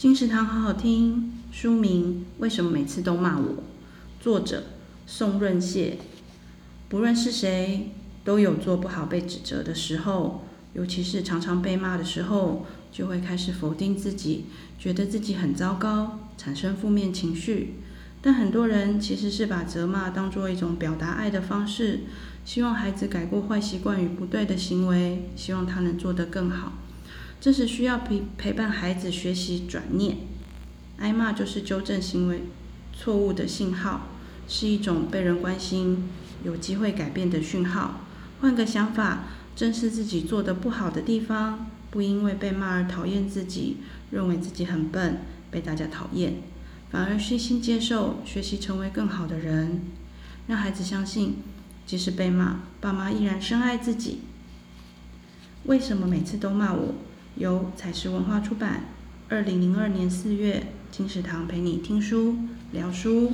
金石堂好好听。书名：为什么每次都骂我？作者：宋润谢。不论是谁，都有做不好被指责的时候，尤其是常常被骂的时候，就会开始否定自己，觉得自己很糟糕，产生负面情绪。但很多人其实是把责骂当做一种表达爱的方式，希望孩子改过坏习惯与不对的行为，希望他能做得更好。这是需要陪陪伴孩子学习转念，挨骂就是纠正行为错误的信号，是一种被人关心、有机会改变的讯号。换个想法，正视自己做的不好的地方，不因为被骂而讨厌自己，认为自己很笨，被大家讨厌，反而虚心接受，学习成为更好的人。让孩子相信，即使被骂，爸妈依然深爱自己。为什么每次都骂我？由采石文化出版，二零零二年四月，金石堂陪你听书聊书。